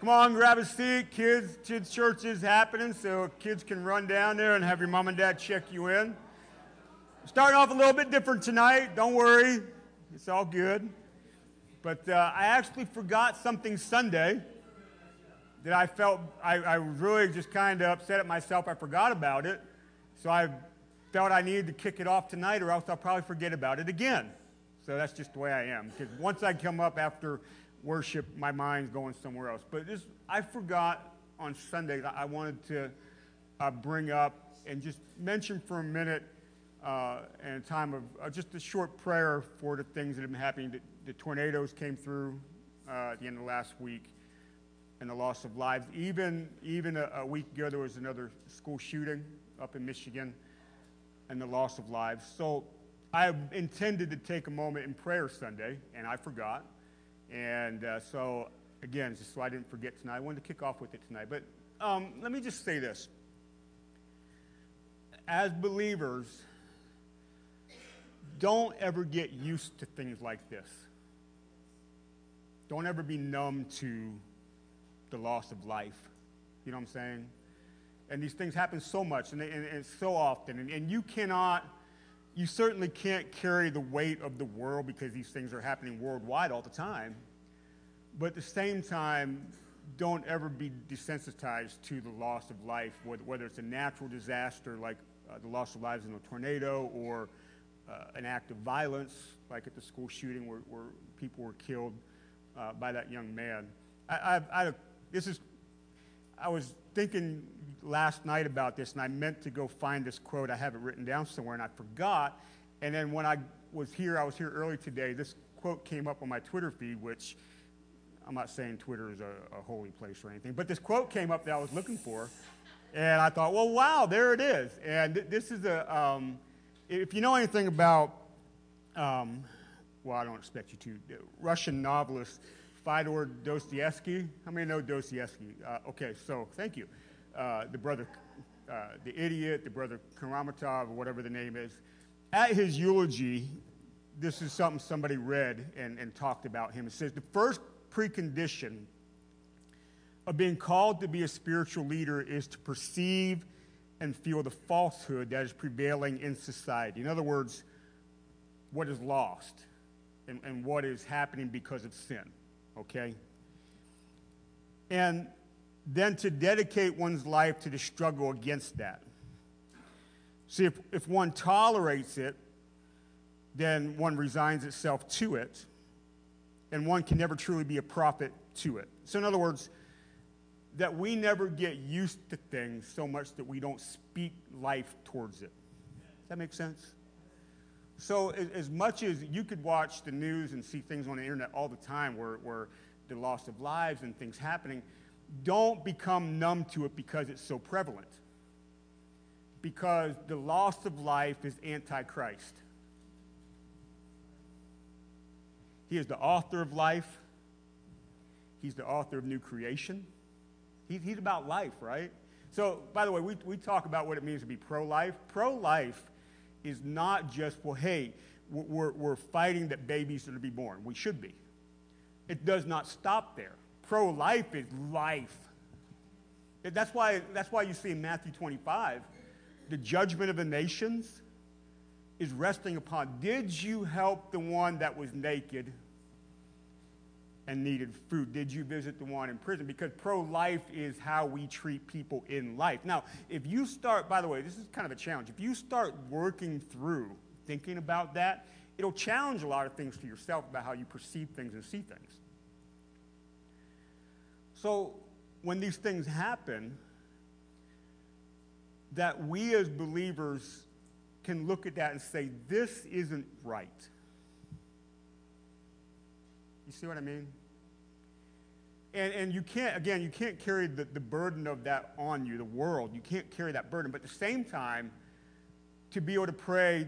Come on, grab a seat. Kids, kids church is happening, so kids can run down there and have your mom and dad check you in. Starting off a little bit different tonight. Don't worry, it's all good. But uh, I actually forgot something Sunday that I felt I, I really just kind of upset at myself. I forgot about it. So I felt I needed to kick it off tonight, or else I'll probably forget about it again. So that's just the way I am. Because once I come up after worship, my mind's going somewhere else. But this, I forgot on Sunday that I wanted to uh, bring up and just mention for a minute uh, in a time of uh, just a short prayer for the things that have been happening. The, the tornadoes came through uh, at the end of last week and the loss of lives. Even, even a, a week ago, there was another school shooting up in Michigan and the loss of lives. So I intended to take a moment in prayer Sunday, and I forgot. And uh, so, again, just so I didn't forget tonight, I wanted to kick off with it tonight. But um, let me just say this. As believers, don't ever get used to things like this. Don't ever be numb to the loss of life. You know what I'm saying? And these things happen so much and, they, and, and so often. And, and you cannot, you certainly can't carry the weight of the world because these things are happening worldwide all the time. But at the same time, don't ever be desensitized to the loss of life, whether, it's a natural disaster like uh, the loss of lives in a tornado or uh, an act of violence like at the school shooting where, where people were killed uh, by that young man. I, I, I, this is, I was thinking last night about this, and I meant to go find this quote. I have it written down somewhere, and I forgot. And then when I was here, I was here early today, this quote came up on my Twitter feed, which I'm not saying Twitter is a, a holy place or anything, but this quote came up that I was looking for. And I thought, well, wow, there it is. And th- this is a, um, if you know anything about, um, well, I don't expect you to, Russian novelist Fyodor Dostoevsky. How many know Dostoevsky? Uh, okay, so thank you. Uh, the brother, uh, the idiot, the brother Karamazov, or whatever the name is. At his eulogy, this is something somebody read and, and talked about him. It says the first precondition of being called to be a spiritual leader is to perceive and feel the falsehood that is prevailing in society. In other words, what is lost and, and what is happening because of sin. Okay? And then to dedicate one's life to the struggle against that. See, if, if one tolerates it, then one resigns itself to it, and one can never truly be a prophet to it. So, in other words, that we never get used to things so much that we don't speak life towards it. Does that make sense? So, as, as much as you could watch the news and see things on the internet all the time where, where the loss of lives and things happening, don't become numb to it because it's so prevalent. Because the loss of life is antichrist. He is the author of life, he's the author of new creation. He, he's about life, right? So, by the way, we, we talk about what it means to be pro life. Pro life is not just, well, hey, we're, we're fighting that babies are to be born. We should be. It does not stop there. Pro life is life. That's why, that's why you see in Matthew 25, the judgment of the nations is resting upon did you help the one that was naked and needed food? Did you visit the one in prison? Because pro life is how we treat people in life. Now, if you start, by the way, this is kind of a challenge. If you start working through thinking about that, it'll challenge a lot of things to yourself about how you perceive things and see things. So, when these things happen, that we as believers can look at that and say, this isn't right. You see what I mean? And, and you can't, again, you can't carry the, the burden of that on you, the world. You can't carry that burden. But at the same time, to be able to pray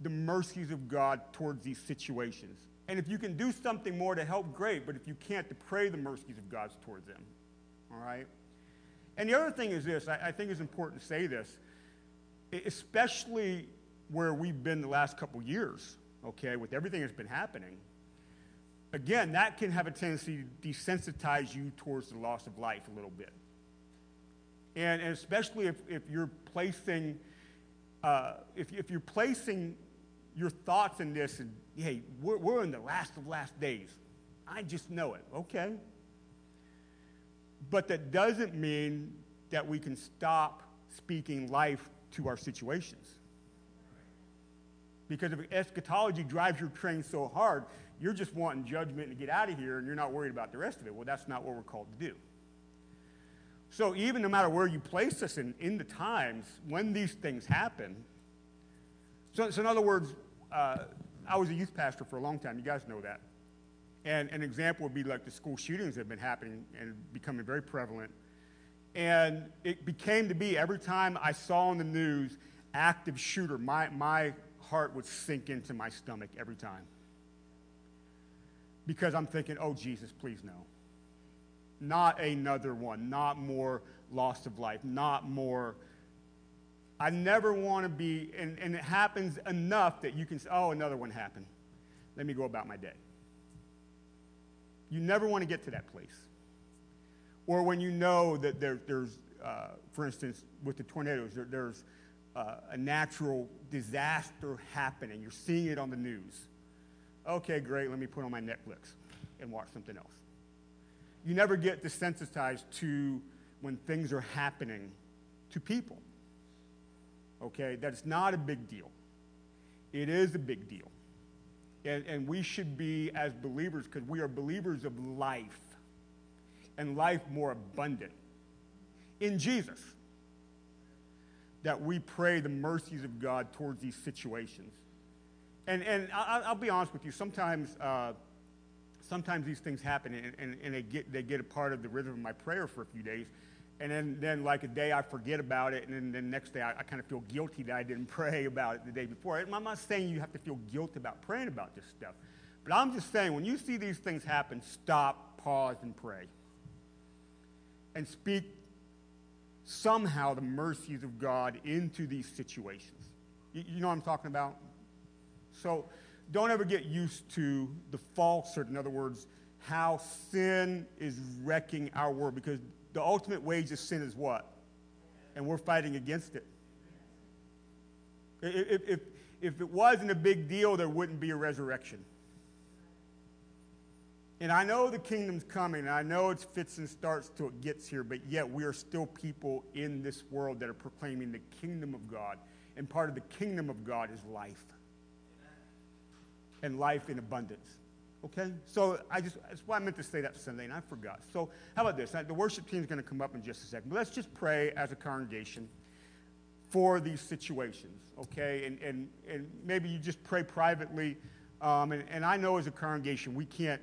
the mercies of God towards these situations. And if you can do something more to help, great. But if you can't, to pray the mercies of God towards them. All right? And the other thing is this I, I think it's important to say this, especially where we've been the last couple years, okay, with everything that's been happening again, that can have a tendency to desensitize you towards the loss of life a little bit. And, and especially if, if you're placing, uh, if, if you're placing your thoughts in this and, hey, we're, we're in the last of last days. I just know it. Okay. But that doesn't mean that we can stop speaking life to our situations. Because if eschatology drives your train so hard, you're just wanting judgment to get out of here and you're not worried about the rest of it. Well, that's not what we're called to do. So, even no matter where you place us in, in the times when these things happen, so, so in other words, uh, I was a youth pastor for a long time. You guys know that. And an example would be like the school shootings that have been happening and becoming very prevalent. And it became to be every time I saw on the news active shooter, my, my heart would sink into my stomach every time. Because I'm thinking, oh, Jesus, please no. Not another one, not more loss of life, not more. I never want to be, and, and it happens enough that you can say, oh, another one happened. Let me go about my day. You never want to get to that place. Or when you know that there, there's, uh, for instance, with the tornadoes, there, there's uh, a natural disaster happening. You're seeing it on the news. Okay, great, let me put on my Netflix and watch something else. You never get desensitized to when things are happening to people. Okay, that's not a big deal. It is a big deal. And, and we should be, as believers, because we are believers of life and life more abundant in Jesus, that we pray the mercies of God towards these situations. And, and I'll, I'll be honest with you, sometimes, uh, sometimes these things happen and, and, and, they, get, they get a part of the rhythm of my prayer for a few days. And then, then like a day, I forget about it, and then the next day, I, I kind of feel guilty that I didn't pray about it the day before. I'm not saying you have to feel guilt about praying about this stuff, but I'm just saying when you see these things happen, stop, pause, and pray. And speak somehow the mercies of God into these situations. You, you know what I'm talking about? So don't ever get used to the falsehood. In other words, how sin is wrecking our world because the ultimate wage of sin is what? And we're fighting against it. If, if, if it wasn't a big deal, there wouldn't be a resurrection. And I know the kingdom's coming, and I know it's fits and starts till it gets here, but yet we are still people in this world that are proclaiming the kingdom of God. And part of the kingdom of God is life. And life in abundance. Okay? So I just, that's why I meant to say that Sunday, and I forgot. So how about this? The worship team is going to come up in just a second. But let's just pray as a congregation for these situations, okay? And, and, and maybe you just pray privately. Um, and, and I know as a congregation, we can't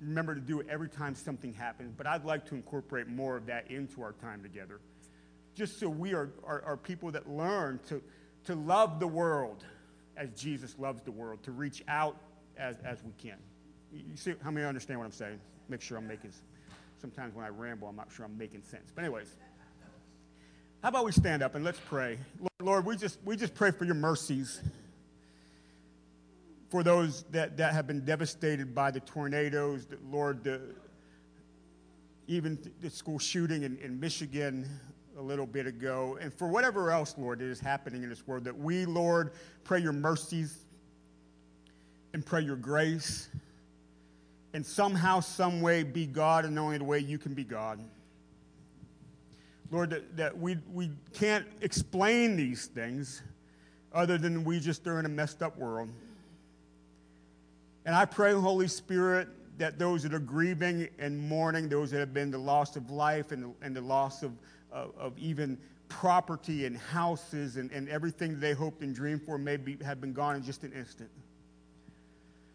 remember to do it every time something happens, but I'd like to incorporate more of that into our time together. Just so we are, are, are people that learn to, to love the world as Jesus loves the world, to reach out as, as we can. You see how many understand what I'm saying? Make sure I'm making, sometimes when I ramble, I'm not sure I'm making sense. But anyways, how about we stand up and let's pray. Lord, we just, we just pray for your mercies for those that, that have been devastated by the tornadoes, the, Lord, the, even the school shooting in, in Michigan a little bit ago, and for whatever else, Lord, that is happening in this world, that we, Lord, pray your mercies and pray your grace and somehow, some way be God and only the way you can be God. Lord, that, that we, we can't explain these things other than we just are in a messed up world. And I pray, Holy Spirit, that those that are grieving and mourning, those that have been the loss of life and the, and the loss of, of, of even property and houses and, and everything they hoped and dreamed for may be, have been gone in just an instant.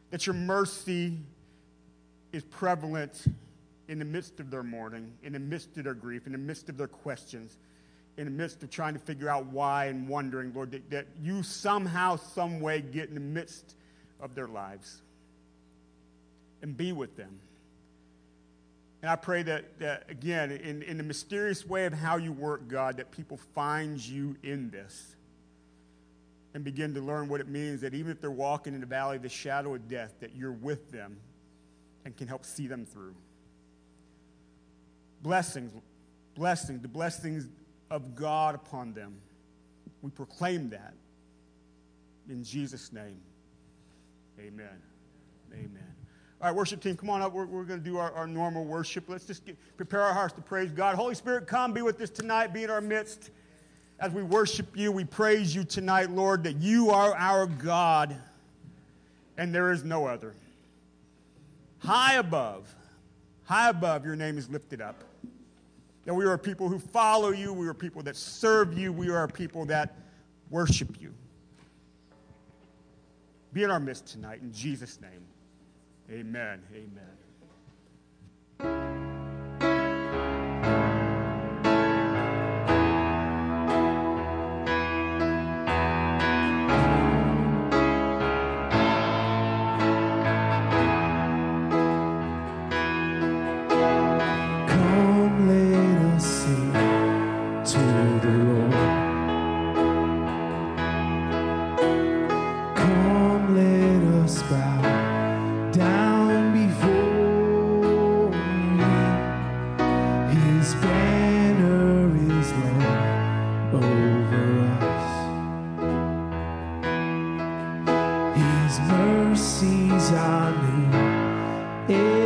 That your mercy is prevalent in the midst of their mourning, in the midst of their grief, in the midst of their questions, in the midst of trying to figure out why and wondering, Lord, that, that you somehow, some way get in the midst of their lives and be with them. And I pray that, that again, in, in the mysterious way of how you work, God, that people find you in this and begin to learn what it means that even if they're walking in the valley of the shadow of death, that you're with them and can help see them through. Blessings, blessings, the blessings of God upon them. We proclaim that in Jesus' name. Amen. Amen. All right, worship team, come on up. We're, we're going to do our, our, normal worship. Let's just get, prepare our hearts to praise God. Holy Spirit, come be with us tonight, be in our midst. As we worship you, we praise you tonight, Lord, that you are our God and there is no other. High above, high above, your name is lifted up. That we are people who follow you, we are people that serve you, we are people that worship you. Be in our midst tonight in Jesus' name. Amen. Amen. mercies are new.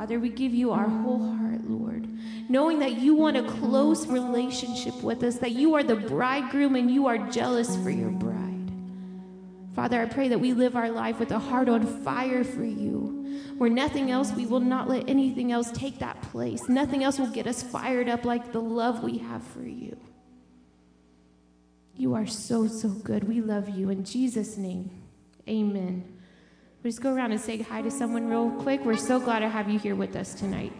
Father. We give you our whole heart, Lord. Knowing that you want a close relationship with us, that you are the bridegroom and you are jealous for your bride. Father, I pray that we live our life with a heart on fire for you, where nothing else, we will not let anything else take that place. Nothing else will get us fired up like the love we have for you. You are so, so good. We love you. In Jesus' name, amen. Just go around and say hi to someone real quick. We're so glad to have you here with us tonight.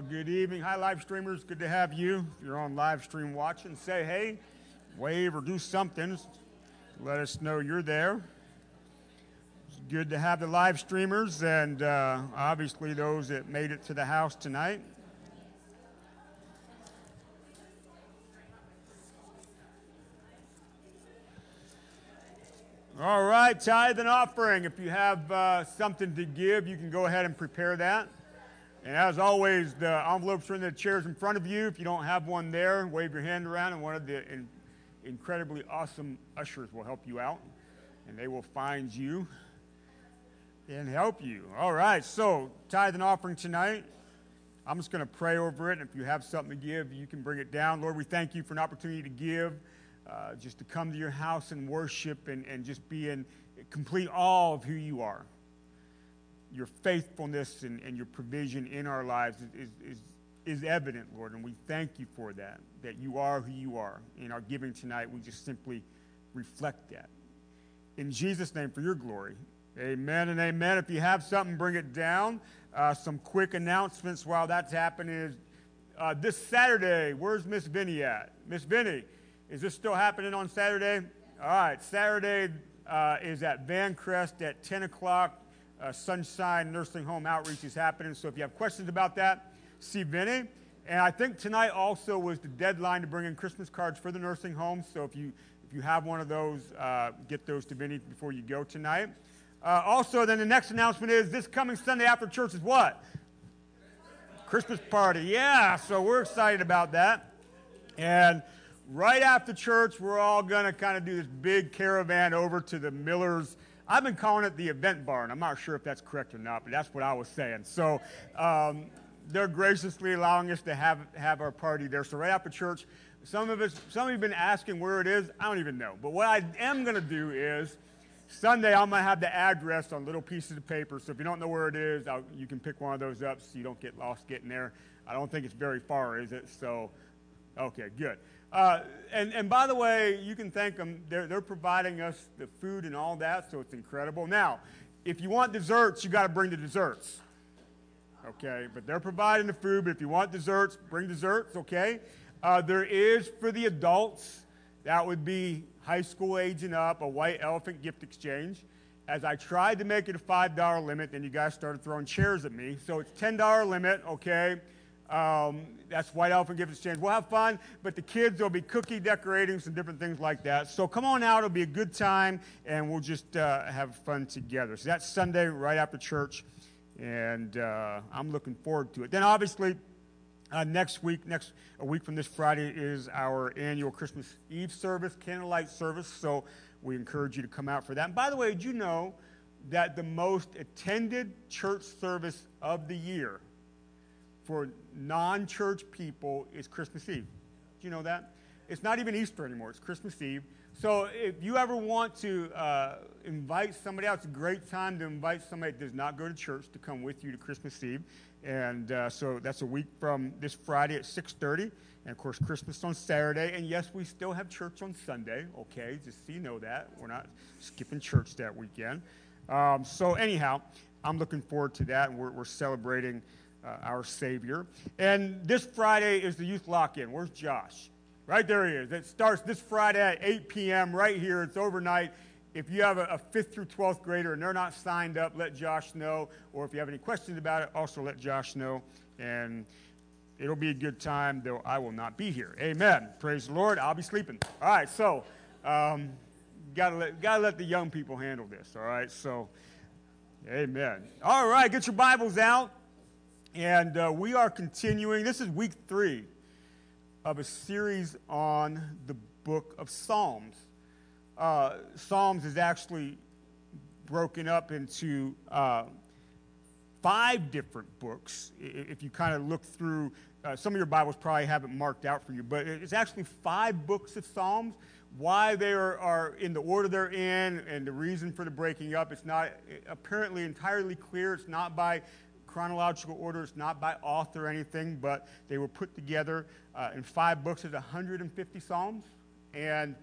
Good evening. Hi, live streamers. Good to have you. If you're on live stream watching, say hey, wave, or do something. Let us know you're there. It's good to have the live streamers and uh, obviously those that made it to the house tonight. All right, tithe and offering. If you have uh, something to give, you can go ahead and prepare that. And as always, the envelopes are in the chairs in front of you. If you don't have one there, wave your hand around, and one of the in- incredibly awesome ushers will help you out, and they will find you and help you. All right, so tithe and offering tonight. I'm just going to pray over it, and if you have something to give, you can bring it down. Lord, we thank you for an opportunity to give uh, just to come to your house and worship and, and just be in complete awe of who you are. Your faithfulness and, and your provision in our lives is, is, is evident, Lord, and we thank you for that, that you are who you are. In our giving tonight, we just simply reflect that. In Jesus' name, for your glory. Amen and amen. If you have something, bring it down. Uh, some quick announcements while that's happening is uh, this Saturday, where's Miss Vinny at? Miss Vinny, is this still happening on Saturday? All right, Saturday uh, is at Van Crest at 10 o'clock. Uh, Sunshine Nursing Home Outreach is happening. So if you have questions about that, see Vinny. And I think tonight also was the deadline to bring in Christmas cards for the nursing home. So if you if you have one of those, uh, get those to Vinny before you go tonight. Uh, also, then the next announcement is this coming Sunday after church is what? Christmas party. Yeah, so we're excited about that. And right after church, we're all going to kind of do this big caravan over to the Miller's. I've been calling it the event barn. I'm not sure if that's correct or not, but that's what I was saying. So um, they're graciously allowing us to have, have our party there. So right after church, some of us, some of you have been asking where it is. I don't even know. But what I am going to do is Sunday, I'm going to have the address on little pieces of paper. So if you don't know where it is, I'll, you can pick one of those up so you don't get lost getting there. I don't think it's very far, is it? So, okay, good. Uh, and, and by the way, you can thank them. They're, they're providing us the food and all that, so it's incredible. Now, if you want desserts, you got to bring the desserts. Okay, but they're providing the food. But if you want desserts, bring desserts. Okay. Uh, there is for the adults. That would be high school age and up, a white elephant gift exchange. As I tried to make it a $5 limit, then you guys started throwing chairs at me. So it's $10 limit, okay? Um, that's White Elephant Gift Exchange. We'll have fun, but the kids, there'll be cookie decorating, some different things like that. So come on out. It'll be a good time, and we'll just uh, have fun together. So that's Sunday right after church, and uh, I'm looking forward to it. Then, obviously, uh, next week, next a week from this Friday, is our annual Christmas Eve service, candlelight service. So we encourage you to come out for that. And by the way, did you know that the most attended church service of the year for non-church people is Christmas Eve? Do you know that? It's not even Easter anymore. It's Christmas Eve. So if you ever want to uh, invite somebody out, it's a great time to invite somebody that does not go to church to come with you to Christmas Eve. And uh, so that's a week from this Friday at 6.30. And, of course, Christmas on Saturday. And, yes, we still have church on Sunday, okay? Just so you know that. We're not skipping church that weekend. Um, so, anyhow, I'm looking forward to that. And we're, we're celebrating uh, our Savior. And this Friday is the youth lock-in. Where's Josh? Right there he is. It starts this Friday at 8 p.m. right here. It's overnight. If you have a, a, fifth through 12th grader and they're not signed up, let Josh know. Or if you have any questions about it, also let Josh know. And it'll be a good time, though I will not be here. Amen. Praise the Lord. I'll be sleeping. All right, so um, gotta let gotta let the young people handle this. All right, so amen. All right, get your Bibles out, and uh, we are continuing. This is week three of a series on the book of Psalms. Uh, Psalms is actually broken up into uh, five different books. If you kind of look through, uh, some of your Bibles probably have it marked out for you, but it's actually five books of Psalms. Why they are, are in the order they're in and the reason for the breaking up, it's not apparently entirely clear. It's not by chronological order. It's not by author or anything, but they were put together uh, in five books. of 150 Psalms. And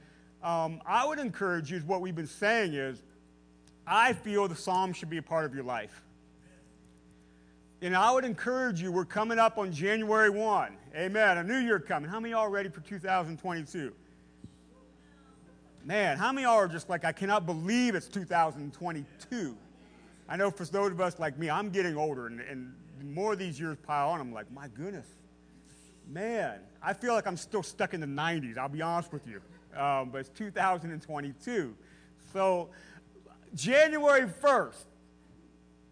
um, I would encourage you, what we've been saying is, I feel the Psalms should be a part of your life. And I would encourage you, we're coming up on January 1. Amen. A new year coming. How many are ready for 2022? Man, how many are just like, I cannot believe it's 2022? I know for those of us like me, I'm getting older, and, and more these years pile on, I'm like, my goodness. Man, I feel like I'm still stuck in the 90s, I'll be honest with you. Um, but it's 2022. So, January 1st,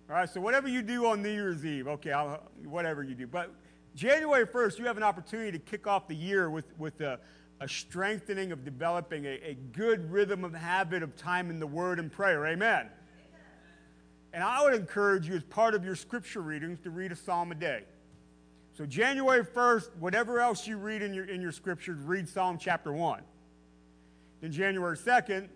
all right, so whatever you do on New Year's Eve, okay, I'll, whatever you do. But January 1st, you have an opportunity to kick off the year with, with a, a strengthening of developing a, a good rhythm of habit of time in the Word and prayer. Amen. And I would encourage you, as part of your scripture readings, to read a psalm a day. So, January 1st, whatever else you read in your, in your scriptures, read Psalm chapter 1. Then, January 2nd,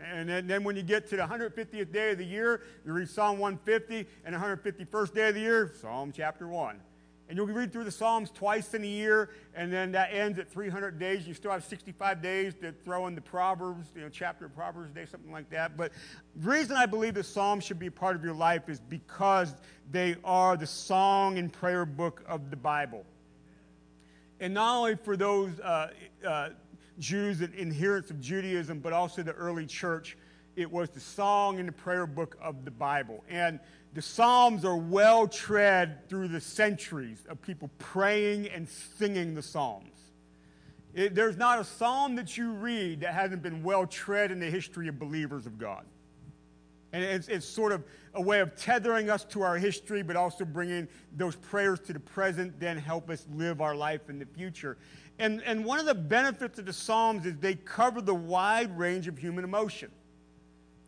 and then, then when you get to the 150th day of the year, you read Psalm 150, and 151st day of the year, Psalm chapter 1. And you'll read through the Psalms twice in a year, and then that ends at 300 days. You still have 65 days to throw in the Proverbs, you know, chapter of Proverbs day, something like that. But the reason I believe the Psalms should be a part of your life is because they are the song and prayer book of the Bible. And not only for those uh, uh, Jews and adherents of Judaism, but also the early church. It was the song and the prayer book of the Bible. And the Psalms are well tread through the centuries of people praying and singing the Psalms. It, there's not a psalm that you read that hasn't been well tread in the history of believers of God. And it's, it's sort of a way of tethering us to our history, but also bringing those prayers to the present, then help us live our life in the future. And, and one of the benefits of the Psalms is they cover the wide range of human emotion.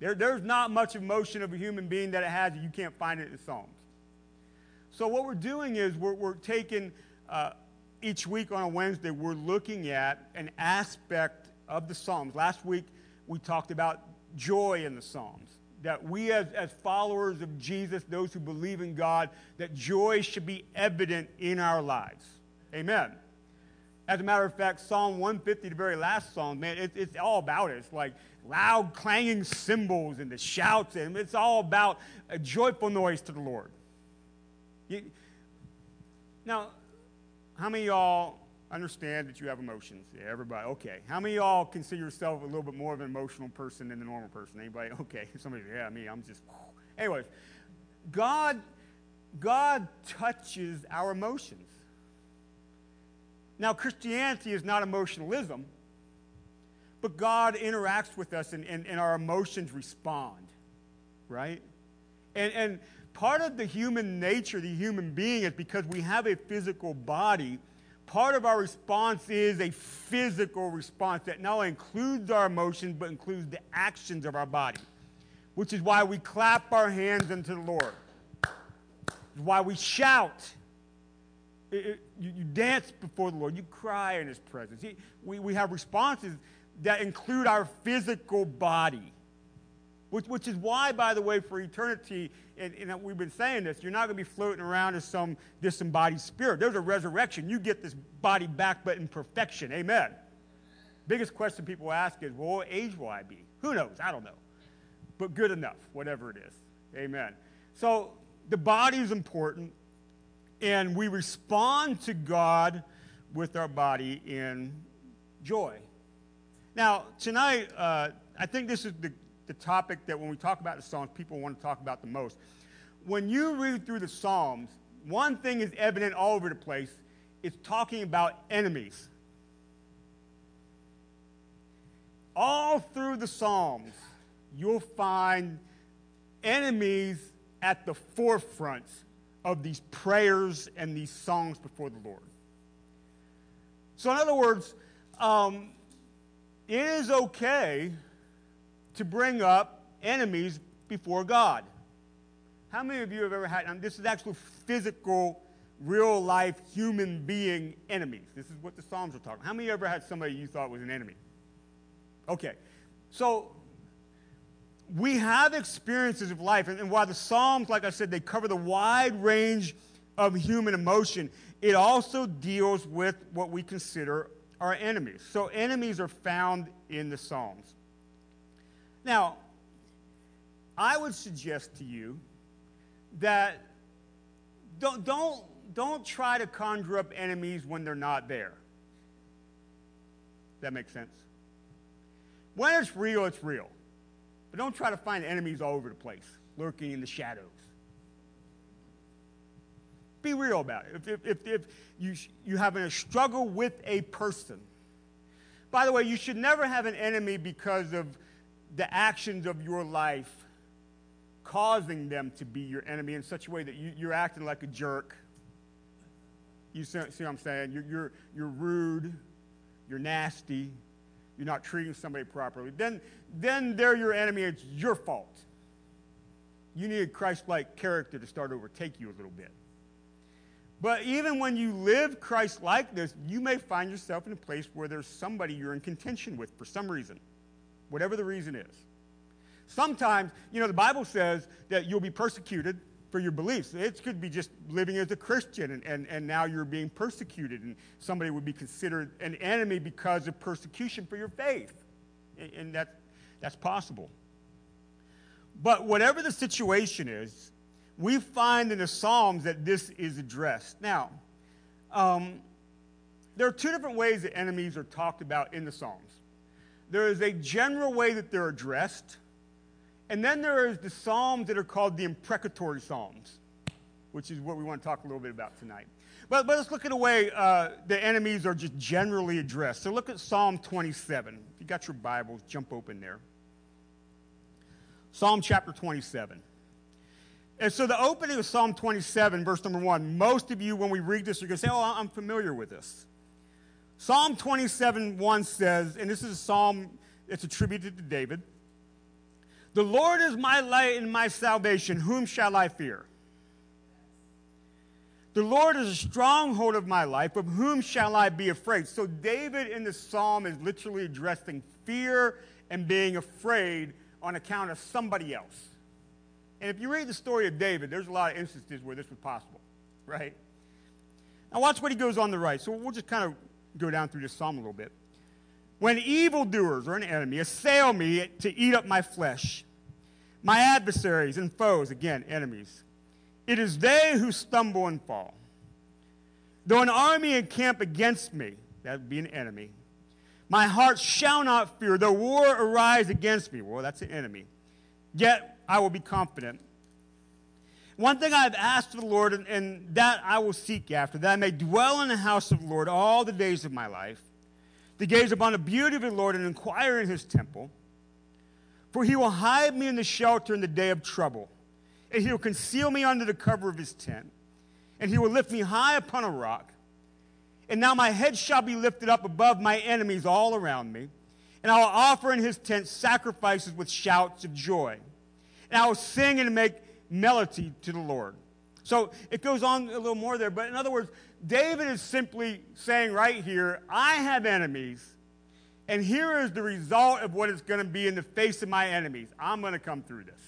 There, there's not much emotion of a human being that it has that you can't find it in Psalms. So, what we're doing is we're, we're taking uh, each week on a Wednesday, we're looking at an aspect of the Psalms. Last week, we talked about joy in the Psalms. That we, as, as followers of Jesus, those who believe in God, that joy should be evident in our lives. Amen. As a matter of fact, Psalm 150, the very last psalm, man, it, it's all about it. It's like loud clanging cymbals and the shouts, and it's all about a joyful noise to the Lord. You, now, how many y'all understand that you have emotions? Yeah, everybody. Okay. How many y'all consider yourself a little bit more of an emotional person than the normal person? Anybody? Okay. Somebody, yeah, me. I'm just. Anyways, God, God touches our emotions. Now, Christianity is not emotionalism, but God interacts with us and, and, and our emotions respond, right? And, and part of the human nature, the human being, is because we have a physical body, part of our response is a physical response that not only includes our emotions, but includes the actions of our body, which is why we clap our hands unto the Lord, why we shout it, it, you, you, dance before the Lord. You cry in His presence. He, we, we have responses that include our physical body, which, which is why, by the way, for eternity, and, and we've been saying this, you're not going to be floating around as some disembodied spirit. There's a resurrection. You get this body back, but in perfection. Amen. Biggest question people ask is, well, what age will I be? Who knows? I don't know. But good enough, whatever it is. Amen. So the body is important and we respond to God with our body in joy. Now, tonight, uh, I think this is the, the topic that when we talk about the Psalms, people want to talk about the most. When you read through the Psalms, one thing is evident all over the place it's talking about enemies. All through the Psalms, you'll find enemies at the forefront of these prayers and these songs before the Lord. So, in other words, um, it is okay to bring up enemies before God. How many of you have ever had, and this is actual physical, real life human being enemies? This is what the Psalms are talking. About. How many ever had somebody you thought was an enemy? Okay. So we have experiences of life. And, and, while the Psalms, like I said, they cover the wide range of human emotion, it also deals with what we consider our enemies. So, enemies are found in the Psalms. Now, I would suggest to you that don't, don't, don't try to conjure up enemies when they're not there. That makes sense? When it's real, it's real. But don't try to find enemies all over the place, lurking in the shadows. Be real about it. If, if, if, if you, you having a struggle with a person, by the way, you should never have an enemy because of the actions of your life causing them to be your enemy in such a way that you, you're acting like a jerk. You see, see what I'm saying? You're, you're, you're rude, you're nasty, you're not treating somebody properly. Then, then they're your enemy. It's your fault. You need a Christ like character to start overtake you a little bit. But even when you live Christ like this, you may find yourself in a place where there's somebody you're in contention with for some reason, whatever the reason is. Sometimes, you know, the Bible says that you'll be persecuted for your beliefs. It could be just living as a Christian and, and, and now you're being persecuted, and somebody would be considered an enemy because of persecution for your faith. And, and that, that's possible. But whatever the situation is, we find in the Psalms that this is addressed. Now, um, there are two different ways that enemies are talked about in the Psalms. There is a general way that they're addressed, and then there is the Psalms that are called the imprecatory Psalms, which is what we want to talk a little bit about tonight. But, but let's look at the way uh, the enemies are just generally addressed. So look at Psalm 27. If you got your Bibles, jump open there. Psalm chapter 27. And so the opening of Psalm 27, verse number one, most of you, when we read this, you're going to say, oh, I'm familiar with this. Psalm 27, 1 says, and this is a psalm that's attributed to David The Lord is my light and my salvation. Whom shall I fear? The Lord is a stronghold of my life. Of whom shall I be afraid? So, David in the psalm is literally addressing fear and being afraid on account of somebody else. And if you read the story of David, there's a lot of instances where this was possible, right? Now, watch what he goes on the right. So, we'll just kind of go down through this psalm a little bit. When evildoers or an enemy assail me to eat up my flesh, my adversaries and foes, again, enemies, it is they who stumble and fall. Though an army encamp against me, that would be an enemy, my heart shall not fear. Though war arise against me, well, that's an enemy. Yet I will be confident. One thing I've asked of the Lord, and, and, that I will seek after, that I may dwell in the house of the Lord all the days of my life, to gaze upon the beauty of the Lord and inquire in his temple. For he will hide me in the shelter in the day of trouble, and he will conceal me under the cover of his tent, and he will lift me high upon a rock. And now my head shall be lifted up above my enemies all around me, and I will offer in his tent sacrifices with shouts of joy. And I will sing and make melody to the Lord. So it goes on a little more there, but in other words, David is simply saying right here, I have enemies, and here is the result of what is going to be in the face of my enemies. I'm going to come through this.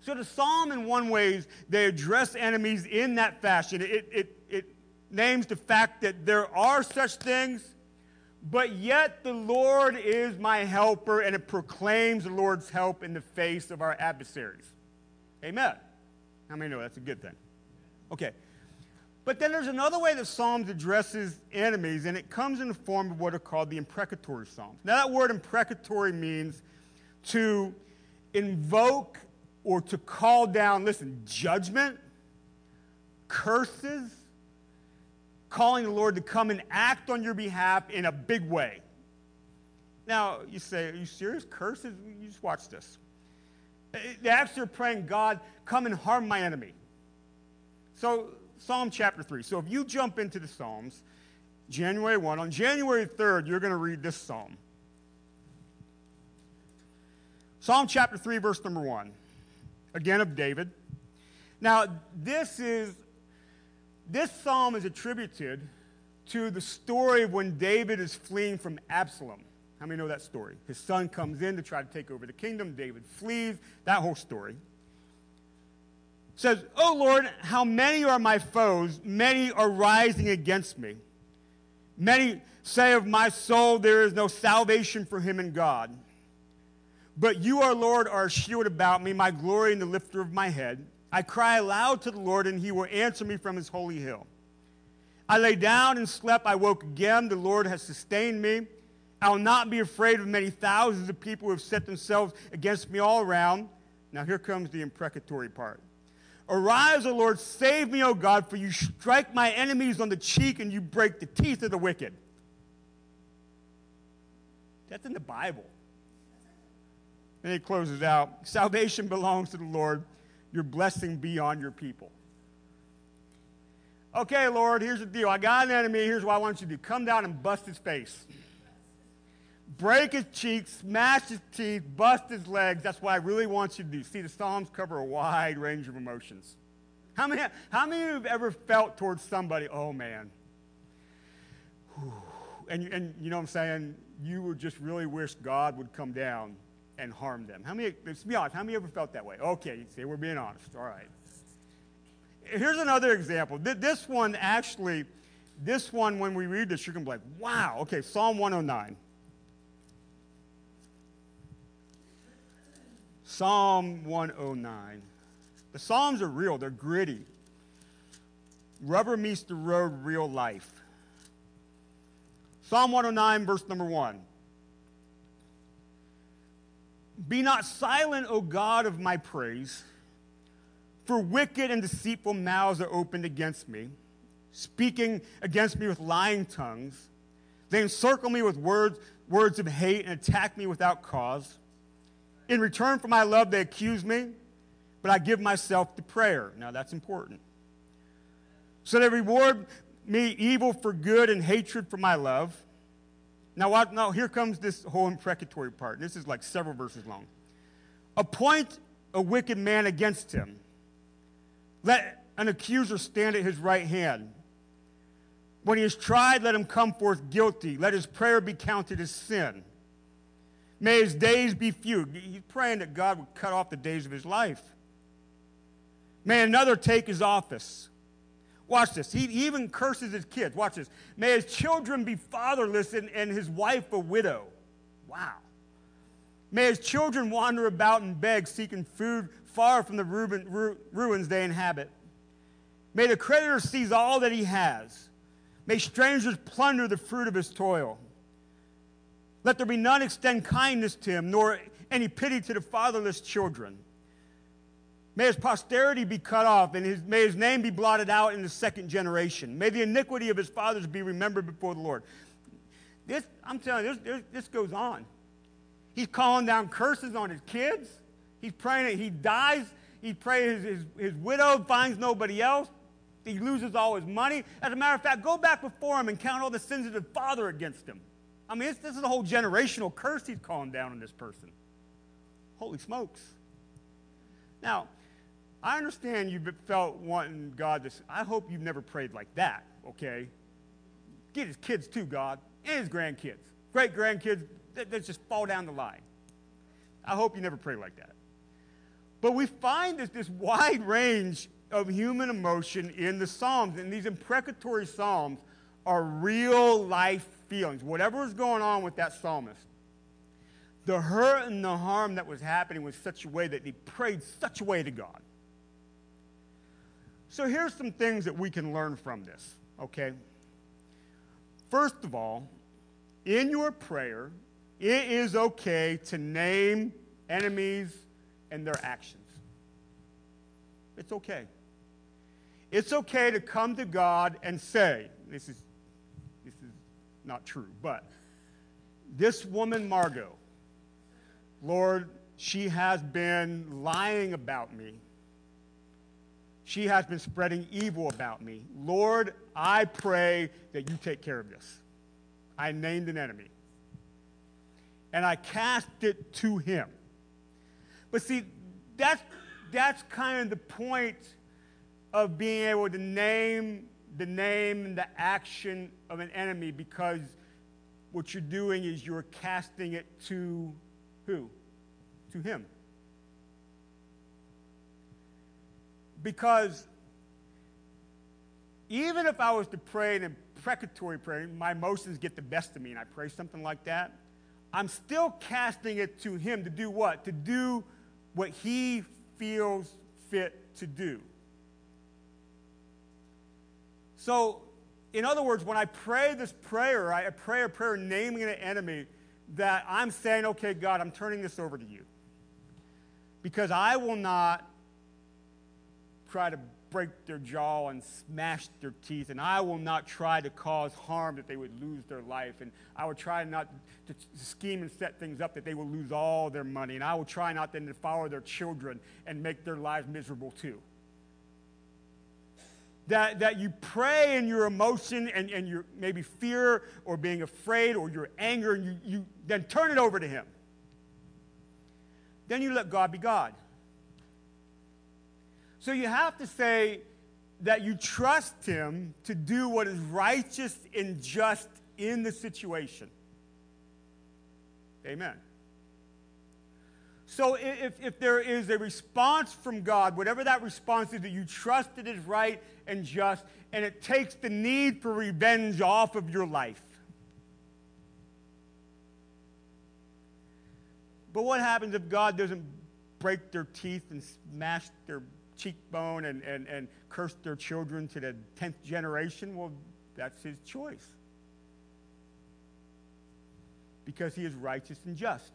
So the psalm, in one ways, they address enemies in that fashion. It, it, it names the fact that there are such things, but yet the Lord is my helper, and it proclaims the Lord's help in the face of our adversaries. Amen. How many know that's a good thing? Okay. But then there's another way that Psalms addresses enemies, and it comes in the form of what are called the imprecatory Psalms. Now, that word imprecatory means to invoke or to call down, listen, judgment, curses, calling the Lord to come and act on your behalf in a big way. Now, you say, Are you serious? Curses? You just watch this. Uh, they actually are praying, God, come and harm my enemy. So, Psalm chapter 3. So, if you jump into the Psalms, January 1, on January 3rd, you're going to read this psalm. Psalm chapter 3, verse number 1. Again of David. Now, this is this psalm is attributed to the story of when David is fleeing from Absalom. How many know that story? His son comes in to try to take over the kingdom. David flees. That whole story. Says, Oh Lord, how many are my foes? Many are rising against me. Many say of my soul, there is no salvation for him in God. But you, our Lord, are a shield about me, my glory and the lifter of my head. I cry aloud to the Lord, and he will answer me from his holy hill. I lay down and slept. I woke again. The Lord has sustained me. I will not be afraid of many thousands of people who have set themselves against me all around. Now, here comes the imprecatory part. Arise, O Lord, save me, O God, for you strike my enemies on the cheek and you break the teeth of the wicked. That's in the Bible. And he closes out Salvation belongs to the Lord. Your blessing be on your people. Okay, Lord, here's the deal. I got an enemy. Here's what I want you to do come down and bust his face. Break his cheeks, smash his teeth, bust his legs. That's what I really want you to do. See, the Psalms cover a wide range of emotions. How many, how many of you have ever felt towards somebody, oh man? And, and you know what I'm saying? You would just really wish God would come down and harm them. How many, let's be honest, how many ever felt that way? Okay, see, we're being honest. All right. Here's another example. This one actually, this one, when we read this, you're going to be like, wow. Okay, Psalm 109. Psalm 109. The Psalms are real, they're gritty. Rubber meets the road, real life. Psalm 109, verse number 1. Be not silent, O God of my praise, for wicked and deceitful mouths are opened against me, speaking against me with lying tongues. They encircle me with words, words of hate and attack me without cause. In return for my love, they accuse me, but I give myself to prayer. Now, that's important. So they reward me evil for good and hatred for my love. Now, what, now here comes this whole imprecatory part. This is like several verses long. Appoint a wicked man against him. Let an accuser stand at his right hand. When he is tried, let him come forth guilty. Let his prayer be counted as sin. May his days be few. He's praying that God would cut off the days of his life. May another take his office. Watch this. He, even curses his kids. Watch this. May his children be fatherless and, and his wife a widow. Wow. May his children wander about and beg, seeking food far from the ruins they inhabit. May the creditor seize all that he has. May strangers plunder the fruit of his toil. Let there be none extend kindness to him, nor any pity to the fatherless children. May his posterity be cut off, and his, may his name be blotted out in the second generation. May the iniquity of his fathers be remembered before the Lord. This, I'm telling you, this, this goes on. He's calling down curses on his kids. He's praying that he dies. He prays his, his, his widow finds nobody else. He loses all his money. As a matter of fact, go back before him and count all the sins of his father against him. I mean, this is a whole generational curse he's calling down on this person. Holy smokes. Now, I understand you've felt wanting God to. I hope you've never prayed like that, okay? Get his kids too, God, and his grandkids. Great grandkids that just fall down the line. I hope you never pray like that. But we find this, this wide range of human emotion in the Psalms, and these imprecatory Psalms are real life feelings. Whatever was going on with that psalmist, the hurt and the harm that was happening was such a way that he prayed such a way to God. So here's some things that we can learn from this, okay? First of all, in your prayer, it is okay to name enemies and their actions. It's okay. It's okay to come to God and say, this is not true, but this woman, Margot, Lord, she has been lying about me. She has been spreading evil about me. Lord, I pray that you take care of this. I named an enemy. And I cast it to him. But see, that's, that's kind of the point of being able to name the name and the action of an enemy because what you're doing is you're casting it to who? To him. Because even if I was to pray an imprecatory prayer, my emotions get the best of me and I pray something like that, I'm still casting it to him to do what? To do what he feels fit to do. So, in other words, when I pray this prayer, I pray a prayer naming an enemy that I'm saying, okay, God, I'm turning this over to you. Because I will not try to break their jaw and smash their teeth, and I will not try to cause harm that they would lose their life, and I will try not to scheme and set things up that they will lose all their money, and I will try not then to follow their children and make their lives miserable too. That, that you pray in your emotion and, and your maybe fear or being afraid or your anger, and you, you then turn it over to Him. Then you let God be God. So you have to say that you trust Him to do what is righteous and just in the situation. Amen. So if, if there is a response from God, whatever that response is, that you trust it is right and just, and it takes the need for revenge off of your life. But what happens if God doesn't break their teeth and smash their cheekbone and, and, and curse their children to the 10th generation? Well, that's his choice. Because he is righteous and just.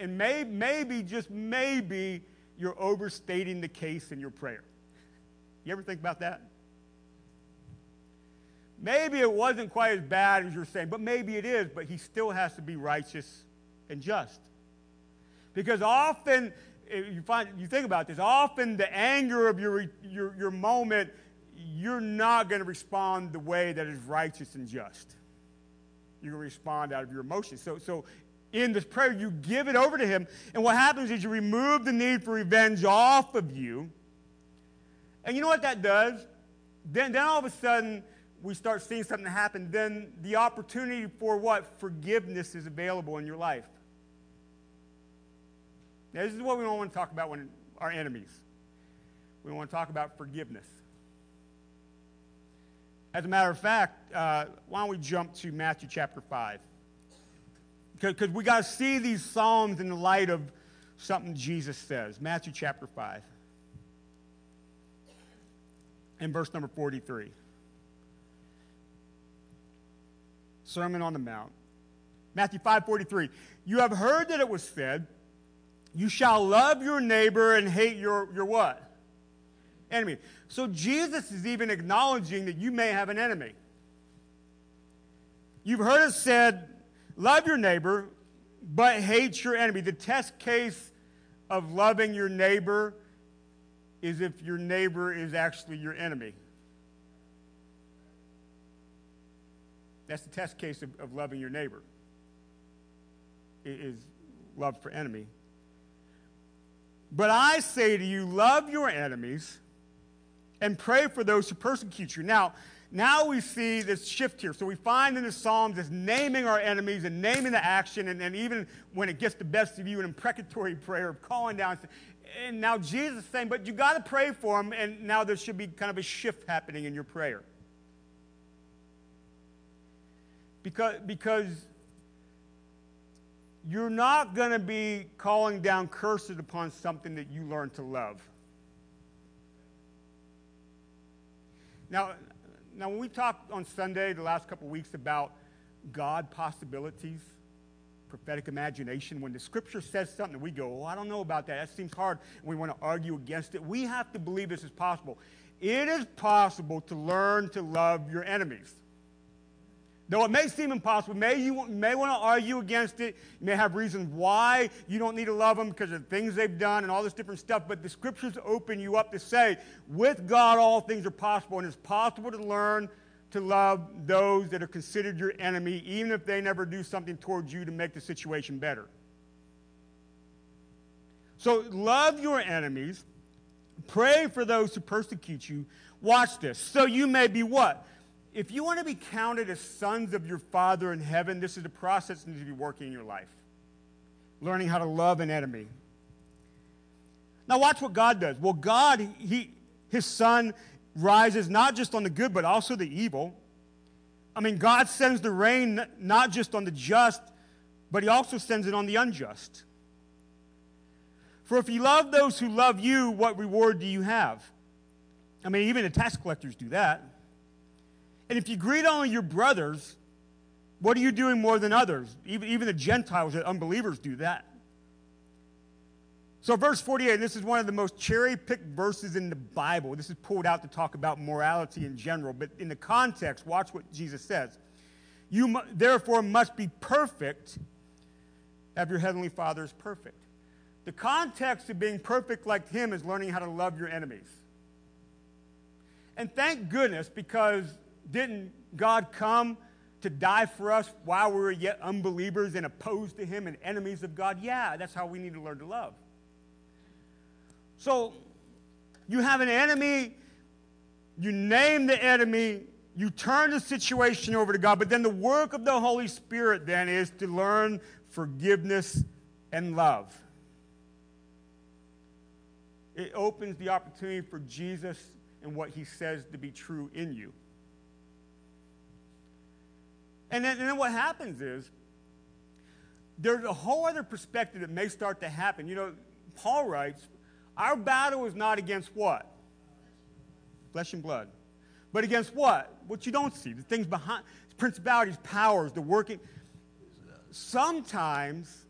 And may, maybe, just maybe, you're overstating the case in your prayer. You ever think about that? Maybe it wasn't quite as bad as you're saying, but maybe it is, but he still has to be righteous and just. Because often you find you think about this often the anger of your, your, your moment you're not going to respond the way that is righteous and just you're going to respond out of your emotions so, so in this prayer you give it over to him and what happens is you remove the need for revenge off of you and you know what that does then, then all of a sudden we start seeing something happen then the opportunity for what forgiveness is available in your life now, this is what we don't want to talk about when our enemies. We want to talk about forgiveness. As a matter of fact, uh, why don't we jump to Matthew chapter 5? Because we got to see these Psalms in the light of something Jesus says. Matthew chapter 5. And verse number 43. Sermon on the Mount. Matthew 5 43. You have heard that it was said, you shall love your neighbor and hate your, your what? Enemy. So Jesus is even acknowledging that you may have an enemy. You've heard it said, love your neighbor, but hate your enemy. The test case of loving your neighbor is if your neighbor is actually your enemy. That's the test case of, of loving your neighbor. It is love for enemy. But I say to you, love your enemies and pray for those who persecute you. Now, now we see this shift here. So we find in the Psalms this naming our enemies and naming the action, and, and even when it gets the best of you, an imprecatory prayer of calling down. And now Jesus is saying, but you got to pray for them, and now there should be kind of a shift happening in your prayer. Because, because you're not going to be calling down curses upon something that you learn to love. Now, now when we talked on Sunday, the last couple of weeks, about God possibilities, prophetic imagination, when the scripture says something, we go, oh, I don't know about that. That seems hard. And we want to argue against it. We have to believe this is possible. It is possible to learn to love your enemies. Though it may seem impossible, may you may want to argue against it. You may have reasons why you don't need to love them because of the things they've done and all this different stuff. But the scriptures open you up to say, with God, all things are possible, and it's possible to learn to love those that are considered your enemy, even if they never do something towards you to make the situation better. So love your enemies, pray for those who persecute you. Watch this. So you may be what? If you want to be counted as sons of your Father in heaven, this is a process that needs to be working in your life. Learning how to love an enemy. Now, watch what God does. Well, God, he, His sun rises not just on the good, but also the evil. I mean, God sends the rain not just on the just, but He also sends it on the unjust. For if you love those who love you, what reward do you have? I mean, even the tax collectors do that. And if you greet only your brothers, what are you doing more than others? Even, even the Gentiles, the unbelievers, do that. So, verse 48, this is one of the most cherry picked verses in the Bible. This is pulled out to talk about morality in general, but in the context, watch what Jesus says. You therefore must be perfect, as your heavenly Father is perfect. The context of being perfect like Him is learning how to love your enemies. And thank goodness, because didn't God come to die for us while we were yet unbelievers and opposed to Him and enemies of God? Yeah, that's how we need to learn to love. So you have an enemy, you name the enemy, you turn the situation over to God, but then the work of the Holy Spirit then is to learn forgiveness and love. It opens the opportunity for Jesus and what he says to be true in you. And then, and then what happens is there's a whole other perspective that may start to happen. You know, Paul writes, our battle is not against what? Flesh and blood. But against what? What you don't see. The things behind, principalities, powers, the working. Sometimes,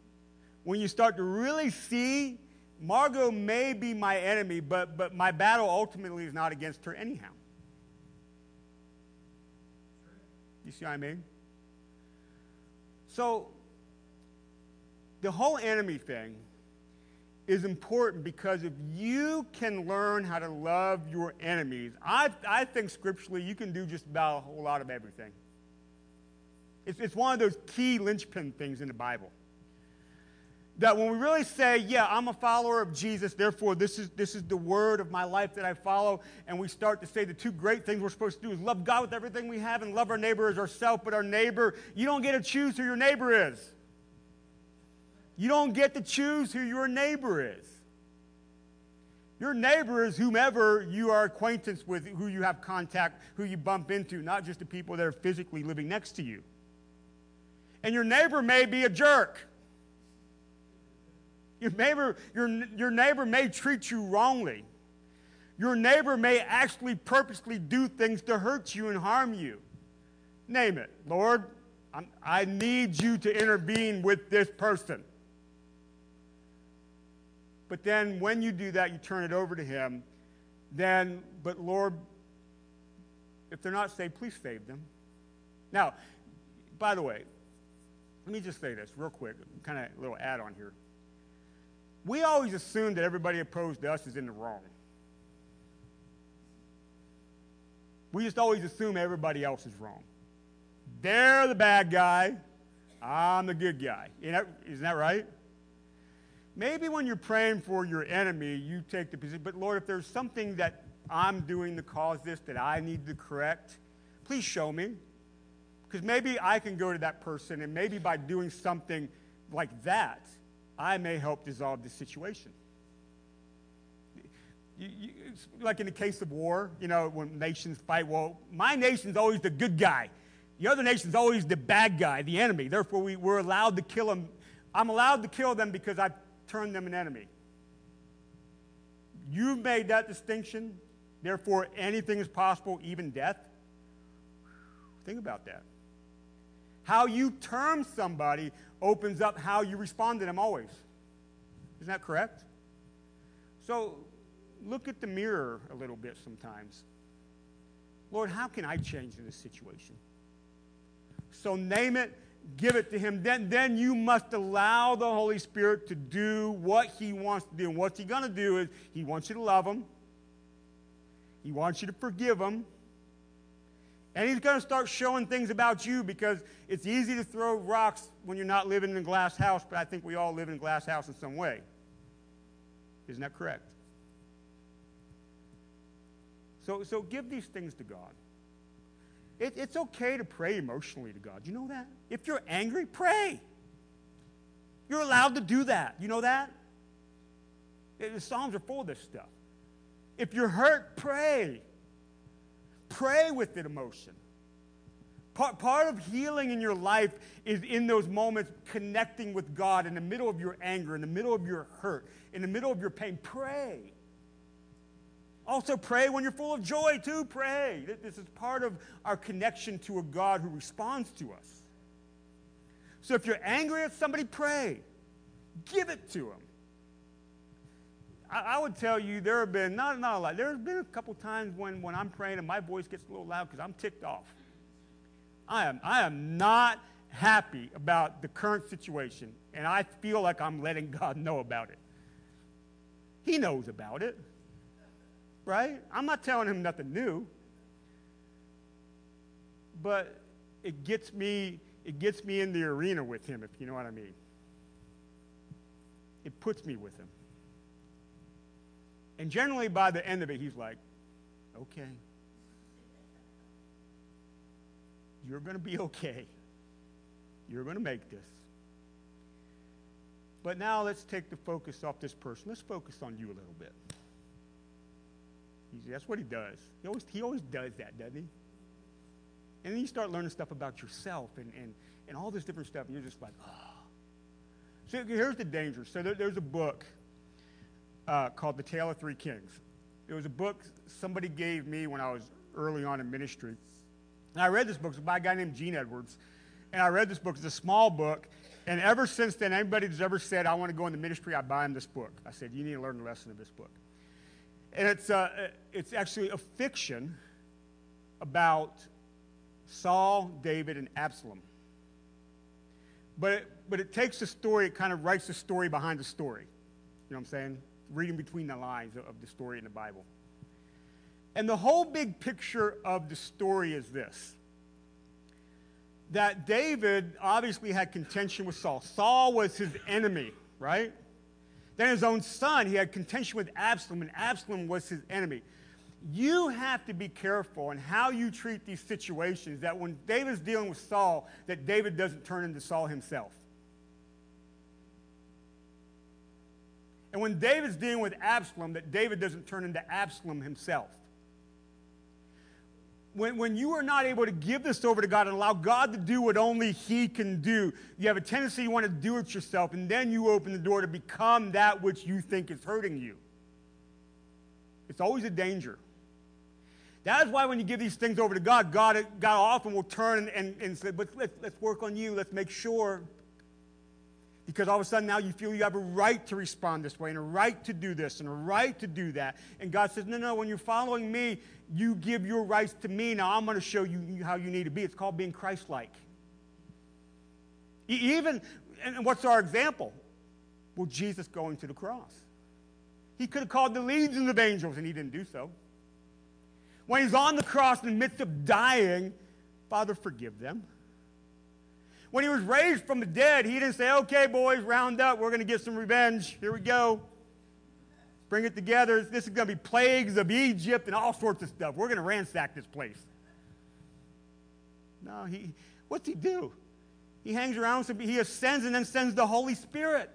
when you start to really see, Margot may be my enemy, but, but my battle ultimately is not against her anyhow. You see what I mean? So, the whole enemy thing is important because if you can learn how to love your enemies, I, I think scripturally you can do just about a whole lot of everything. It's, it's one of those key linchpin things in the Bible. That when we really say, yeah, I'm a follower of Jesus, therefore this is, this is the word of my life that I follow, and we start to say the two great things we're supposed to do is love God with everything we have and love our neighbor as ourselves, but our neighbor, you don't get to choose who your neighbor is. You don't get to choose who your neighbor is. Your neighbor is whomever you are acquaintance with, who you have contact, who you bump into, not just the people that are physically living next to you. And your neighbor may be a jerk. Your neighbor, your, your neighbor may treat you wrongly. Your neighbor may actually purposely do things to hurt you and harm you. Name it. Lord, I'm, I need you to intervene with this person. But then when you do that, you turn it over to Him. Then, but Lord, if they're not saved, please save them. Now, by the way, let me just say this real quick, kind of a little add on here. We always assume that everybody opposed to us is in the wrong. We just always assume everybody else is wrong. They're the bad guy, I'm the good guy. Isn't that right? Maybe when you're praying for your enemy, you take the position, but Lord, if there's something that I'm doing to cause this that I need to correct, please show me. Because maybe I can go to that person, and maybe by doing something like that, I may help dissolve the situation. You, you, like in the case of war, you know, when nations fight, well, my nation's always the good guy. The other nation's always the bad guy, the enemy. Therefore, we, we're allowed to kill them. I'm allowed to kill them because I've turned them an enemy. You've made that distinction. Therefore, anything is possible, even death. Think about that. How you term somebody opens up how you respond to them always. Isn't that correct? So look at the mirror a little bit sometimes. Lord, how can I change in this situation? So name it, give it to Him. Then, then you must allow the Holy Spirit to do what He wants to do. And what's He going to do is He wants you to love Him, He wants you to forgive Him. And he's going to start showing things about you because it's easy to throw rocks when you're not living in a glass house, but I think we all live in a glass house in some way. Isn't that correct? So, so give these things to God. It, it's okay to pray emotionally to God. You know that? If you're angry, pray. You're allowed to do that. You know that? The Psalms are full of this stuff. If you're hurt, pray. Pray with that emotion. Part, part of healing in your life is in those moments connecting with God in the middle of your anger, in the middle of your hurt, in the middle of your pain. Pray. Also, pray when you're full of joy, too. Pray. This is part of our connection to a God who responds to us. So if you're angry at somebody, pray. Give it to them. I, I would tell you there have been, not, not a lot, there's been a couple times when, when I'm praying and my voice gets a little loud because I'm ticked off. I am, I am not happy about the current situation, and I feel like I'm letting God know about it. He knows about it, right? I'm not telling him nothing new, but it gets me, it gets me in the arena with him, if you know what I mean. It puts me with him. And generally, by the end of it, he's like, okay. You're going to be okay. You're going to make this. But now let's take the focus off this person. Let's focus on you a little bit. That's what he does. He always, he always does that, doesn't he? And then you start learning stuff about yourself and, and, and all this different stuff, and you're just like, oh. So here's the danger. So there, there's a book uh, called The Tale of Three Kings. It was a book somebody gave me when I was early on in ministry. And I read this book. It's by a guy named Gene Edwards. And I read this book. It's a small book. And ever since then, anybody that's ever said, I want to go into ministry, I buy him this book. I said, You need to learn the lesson of this book. And it's, uh, it's actually a fiction about Saul, David, and Absalom. But it, but it takes the story, it kind of writes the story behind the story. You know what I'm saying? Reading between the lines of the story in the Bible. And the whole big picture of the story is this that David obviously had contention with Saul. Saul was his enemy, right? Then his own son, he had contention with Absalom, and Absalom was his enemy. You have to be careful in how you treat these situations that when David's dealing with Saul, that David doesn't turn into Saul himself. And when David's dealing with Absalom, that David doesn't turn into Absalom himself when, when you are not able to give this over to God and allow God to do what only He can do, you have a tendency you want to do it yourself, and then you open the door to become that which you think is hurting you. It's always a danger. That is why when you give these things over to God, God, God often will turn and, and, say, but let's, let's work on you. Let's make sure because all of a sudden now you feel you have a right to respond this way and a right to do this and a right to do that. And God says, No, no, when you're following me, you give your rights to me. Now I'm going to show you how you need to be. It's called being Christ like. Even, and what's our example? Well, Jesus going to the cross. He could have called the legions of angels, and he didn't do so. When he's on the cross in the midst of dying, Father, forgive them. When he was raised from the dead, he didn't say, okay, boys, round up. We're going to get some revenge. Here we go. Bring it together. This is going to be plagues of Egypt and all sorts of stuff. We're going to ransack this place. No, he, what's he do? He hangs around, he ascends and then sends the Holy Spirit.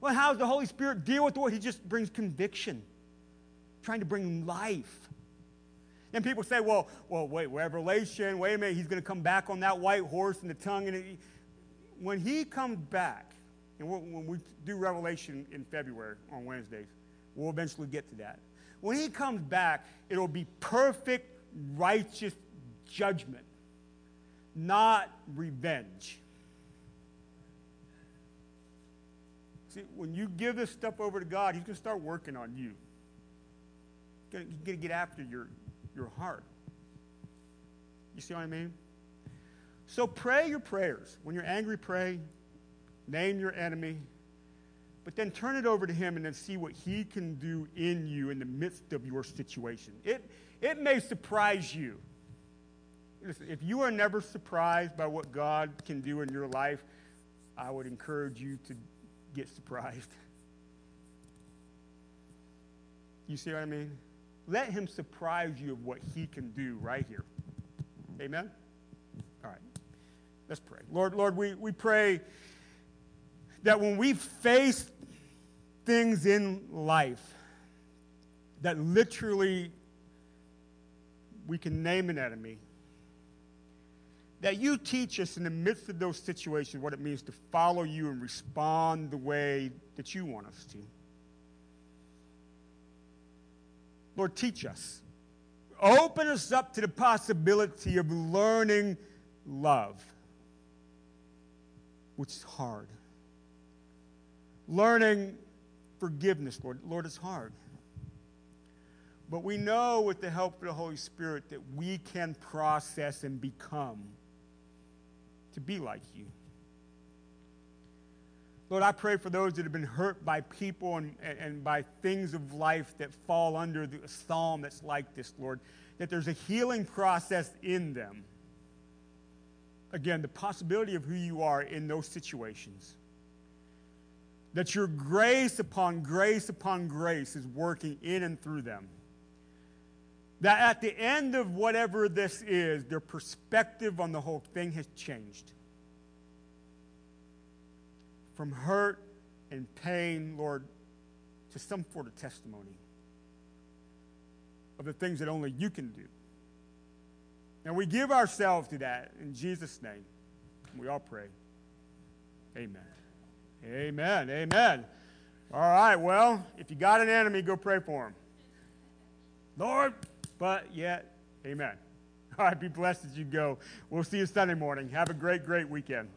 Well, how does the Holy Spirit deal with what? He just brings conviction, trying to bring life. And people say, well, well, wait, Revelation, wait a minute, he's going to come back on that white horse and the tongue. And it, when he comes back, and when we do Revelation in February on Wednesdays, we'll eventually get to that. When he comes back, it'll be perfect, righteous judgment, not revenge. See, when you give this stuff over to God, He's going to start working on you. He's going to get after your, your heart. You see what I mean? So pray your prayers. When you're angry, pray. Name your enemy. But then turn it over to him and then see what he can do in you in the midst of your situation. It, it may surprise you. Listen, if you are never surprised by what God can do in your life, I would encourage you to get surprised. You see what I mean? Let him surprise you of what he can do right here. Amen? All right. Let's pray. Lord, Lord, we, we pray that when we face things in life that literally we can name an enemy, that you teach us in the midst of those situations what it means to follow you and respond the way that you want us to. Lord, teach us. Open us up to the possibility of learning love, which is hard. Learning forgiveness, Lord. Lord, it's hard. But we know with the help of the Holy Spirit that we can process and become to be like you. Lord, I pray for those that have been hurt by people and, and by things of life that fall under the psalm that's like this, Lord, that there's a healing process in them. Again, the possibility of who you are in those situations. That your grace upon grace upon grace is working in and through them. That at the end of whatever this is, their perspective on the whole thing has changed from hurt and pain, Lord, to some sort of testimony of the things that only you can do. And we give ourselves to that in Jesus' name. We all pray. Amen. Amen. Amen. All right, well, if you got an enemy, go pray for him. Lord, but yet, amen. All right, be blessed as you go. We'll see you Sunday morning. Have a great, great weekend.